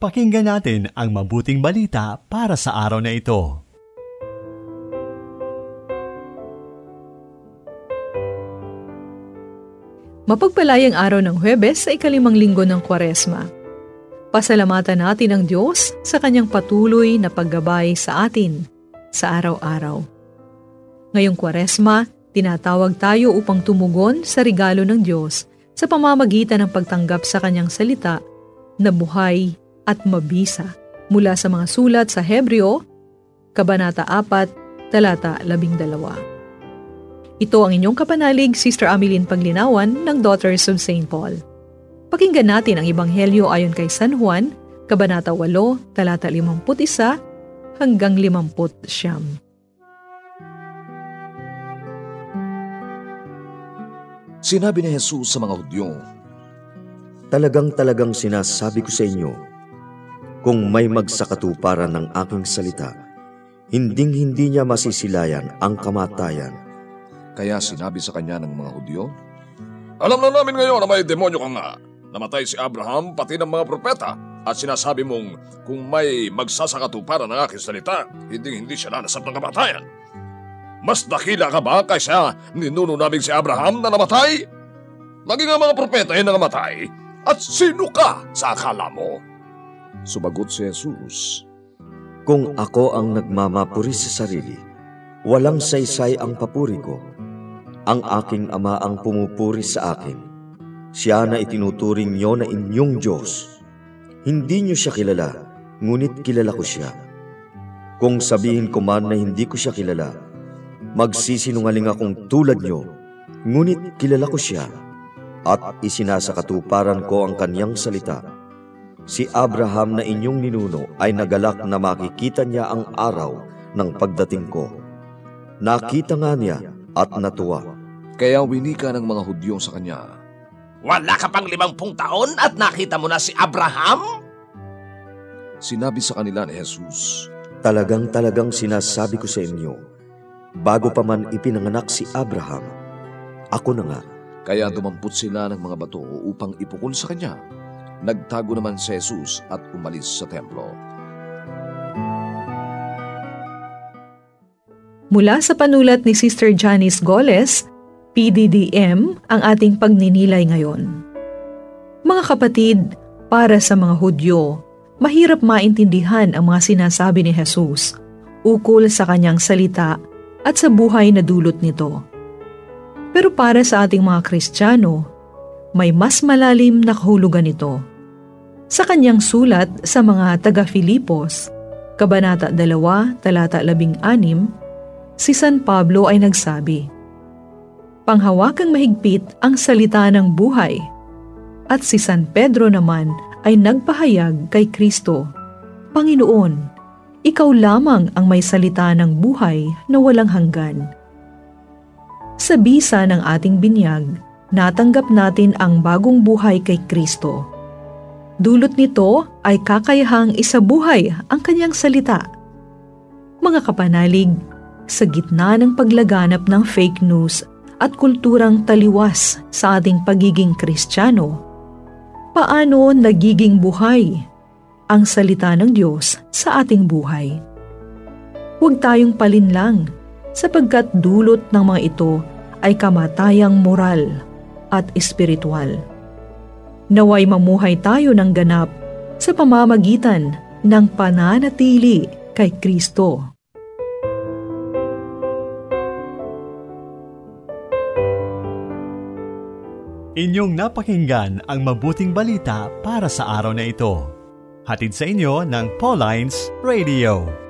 Pakinggan natin ang mabuting balita para sa araw na ito. Mapagpalayang araw ng Huwebes sa ikalimang linggo ng Kwaresma. Pasalamatan natin ang Diyos sa kanyang patuloy na paggabay sa atin sa araw-araw. Ngayong Kwaresma, tinatawag tayo upang tumugon sa regalo ng Diyos sa pamamagitan ng pagtanggap sa kanyang salita na buhay at mabisa mula sa mga sulat sa Hebreo, Kabanata 4, Talata 12. Ito ang inyong kapanalig, Sister Ameline Paglinawan ng Daughters of St. Paul. Pakinggan natin ang Ibanghelyo ayon kay San Juan, Kabanata 8, Talata 51 hanggang 50 siyam. Sinabi ni Jesus sa mga Hudyo, Talagang-talagang sinasabi ko sa inyo, kung may magsakatuparan ng aking salita, hinding-hindi niya masisilayan ang kamatayan. Kaya sinabi sa kanya ng mga Hudyo, Alam na namin ngayon na may demonyo ka nga. Namatay si Abraham pati ng mga propeta at sinasabi mong kung may magsasakatuparan ng aking salita, hinding-hindi siya nanasap ng kamatayan. Mas dakila ka ba kaysa ninuno namin si Abraham na namatay? Naging ang mga propeta ay na namatay. At sino ka sa akala mo? Sumagot si Jesus. Kung ako ang nagmamapuri sa sarili, walang saysay ang papuri ko. Ang aking ama ang pumupuri sa akin. Siya na itinuturing niyo na inyong Diyos. Hindi niyo siya kilala, ngunit kilala ko siya. Kung sabihin ko man na hindi ko siya kilala, magsisinungaling akong tulad niyo, ngunit kilala ko siya at isinasakatuparan ko ang kanyang salita. Si Abraham na inyong ninuno ay nagalak na makikita niya ang araw ng pagdating ko. Nakita nga niya at natuwa. Kaya winika ng mga Hudyo sa kanya. Wala ka pang limampung taon at nakita mo na si Abraham? Sinabi sa kanila ni Jesus, Talagang-talagang sinasabi ko sa inyo, bago pa man ipinanganak si Abraham, ako na nga. Kaya dumampot sila ng mga bato upang ipukol sa kanya. Nagtago naman si Jesus at umalis sa templo. Mula sa panulat ni Sister Janice Goles, PDDM ang ating pagninilay ngayon. Mga kapatid, para sa mga Hudyo, mahirap maintindihan ang mga sinasabi ni Jesus ukol sa kanyang salita at sa buhay na dulot nito. Pero para sa ating mga Kristiyano, may mas malalim na kahulugan ito. Sa kanyang sulat sa mga taga-Filipos, Kabanata 2, Talata 16, si San Pablo ay nagsabi, Panghawakang mahigpit ang salita ng buhay, at si San Pedro naman ay nagpahayag kay Kristo, Panginoon, ikaw lamang ang may salita ng buhay na walang hanggan. Sa bisa ng ating binyag, natanggap natin ang bagong buhay kay Kristo. Dulot nito ay kakayahang isabuhay ang kanyang salita. Mga kapanalig, sa gitna ng paglaganap ng fake news at kulturang taliwas sa ating pagiging kristyano, paano nagiging buhay ang salita ng Diyos sa ating buhay? Huwag tayong palinlang sapagkat dulot ng mga ito ay kamatayang moral at espiritual. Naway mamuhay tayo ng ganap sa pamamagitan ng pananatili kay Kristo. Inyong napakinggan ang mabuting balita para sa araw na ito. Hatid sa inyo ng Pauline's Radio.